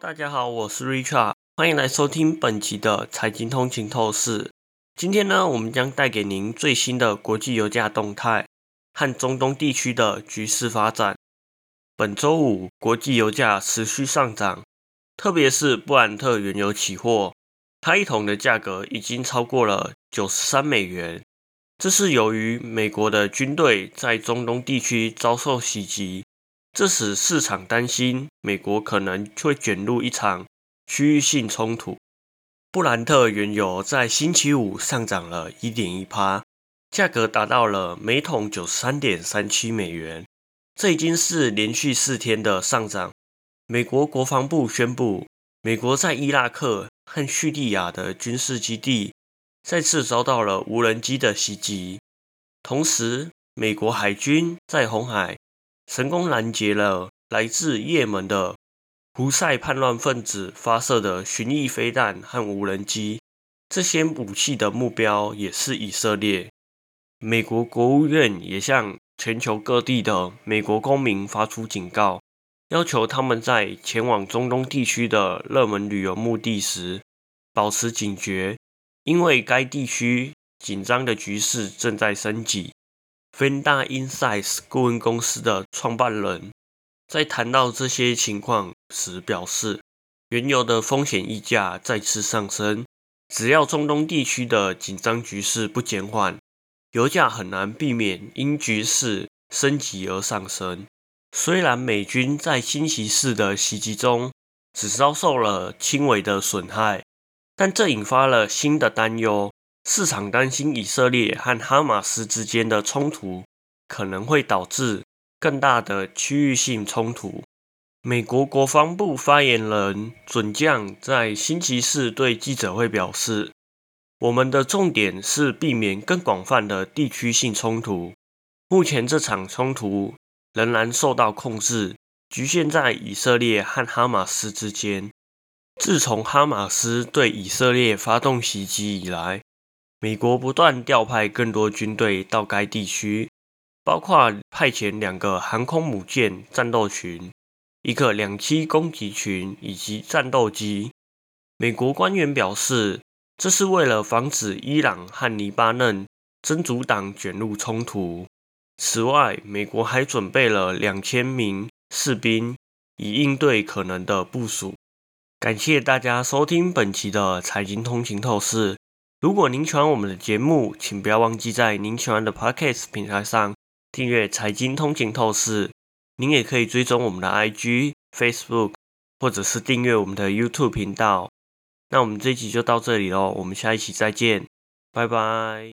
大家好，我是 Richard，欢迎来收听本期的财经通勤透视。今天呢，我们将带给您最新的国际油价动态和中东地区的局势发展。本周五，国际油价持续上涨，特别是布兰特原油期货，它一桶的价格已经超过了九十三美元。这是由于美国的军队在中东地区遭受袭击。这使市场担心，美国可能会卷入一场区域性冲突。布兰特原油在星期五上涨了一点一趴，价格达到了每桶九十三点三七美元，这已经是连续四天的上涨。美国国防部宣布，美国在伊拉克和叙利亚的军事基地再次遭到了无人机的袭击，同时，美国海军在红海。成功拦截了来自也门的胡塞叛乱分子发射的巡弋飞弹和无人机，这些武器的目标也是以色列。美国国务院也向全球各地的美国公民发出警告，要求他们在前往中东地区的热门旅游目的时保持警觉，因为该地区紧张的局势正在升级。Fenda Insights 顾问公司的创办人，在谈到这些情况时表示，原油的风险溢价再次上升。只要中东地区的紧张局势不减缓，油价很难避免因局势升级而上升。虽然美军在星期四的袭击中只遭受了轻微的损害，但这引发了新的担忧。市场担心以色列和哈马斯之间的冲突可能会导致更大的区域性冲突。美国国防部发言人准将在星期四对记者会表示：“我们的重点是避免更广泛的地区性冲突。目前这场冲突仍然受到控制，局限在以色列和哈马斯之间。自从哈马斯对以色列发动袭击以来。”美国不断调派更多军队到该地区，包括派遣两个航空母舰战斗群、一个两栖攻击群以及战斗机。美国官员表示，这是为了防止伊朗和黎巴嫩真主党卷入冲突。此外，美国还准备了两千名士兵，以应对可能的部署。感谢大家收听本期的财经通勤透视。如果您喜欢我们的节目，请不要忘记在您喜欢的 Podcast 平台上订阅《财经通勤透视》。您也可以追踪我们的 IG、Facebook，或者是订阅我们的 YouTube 频道。那我们这一集就到这里喽，我们下一期再见，拜拜。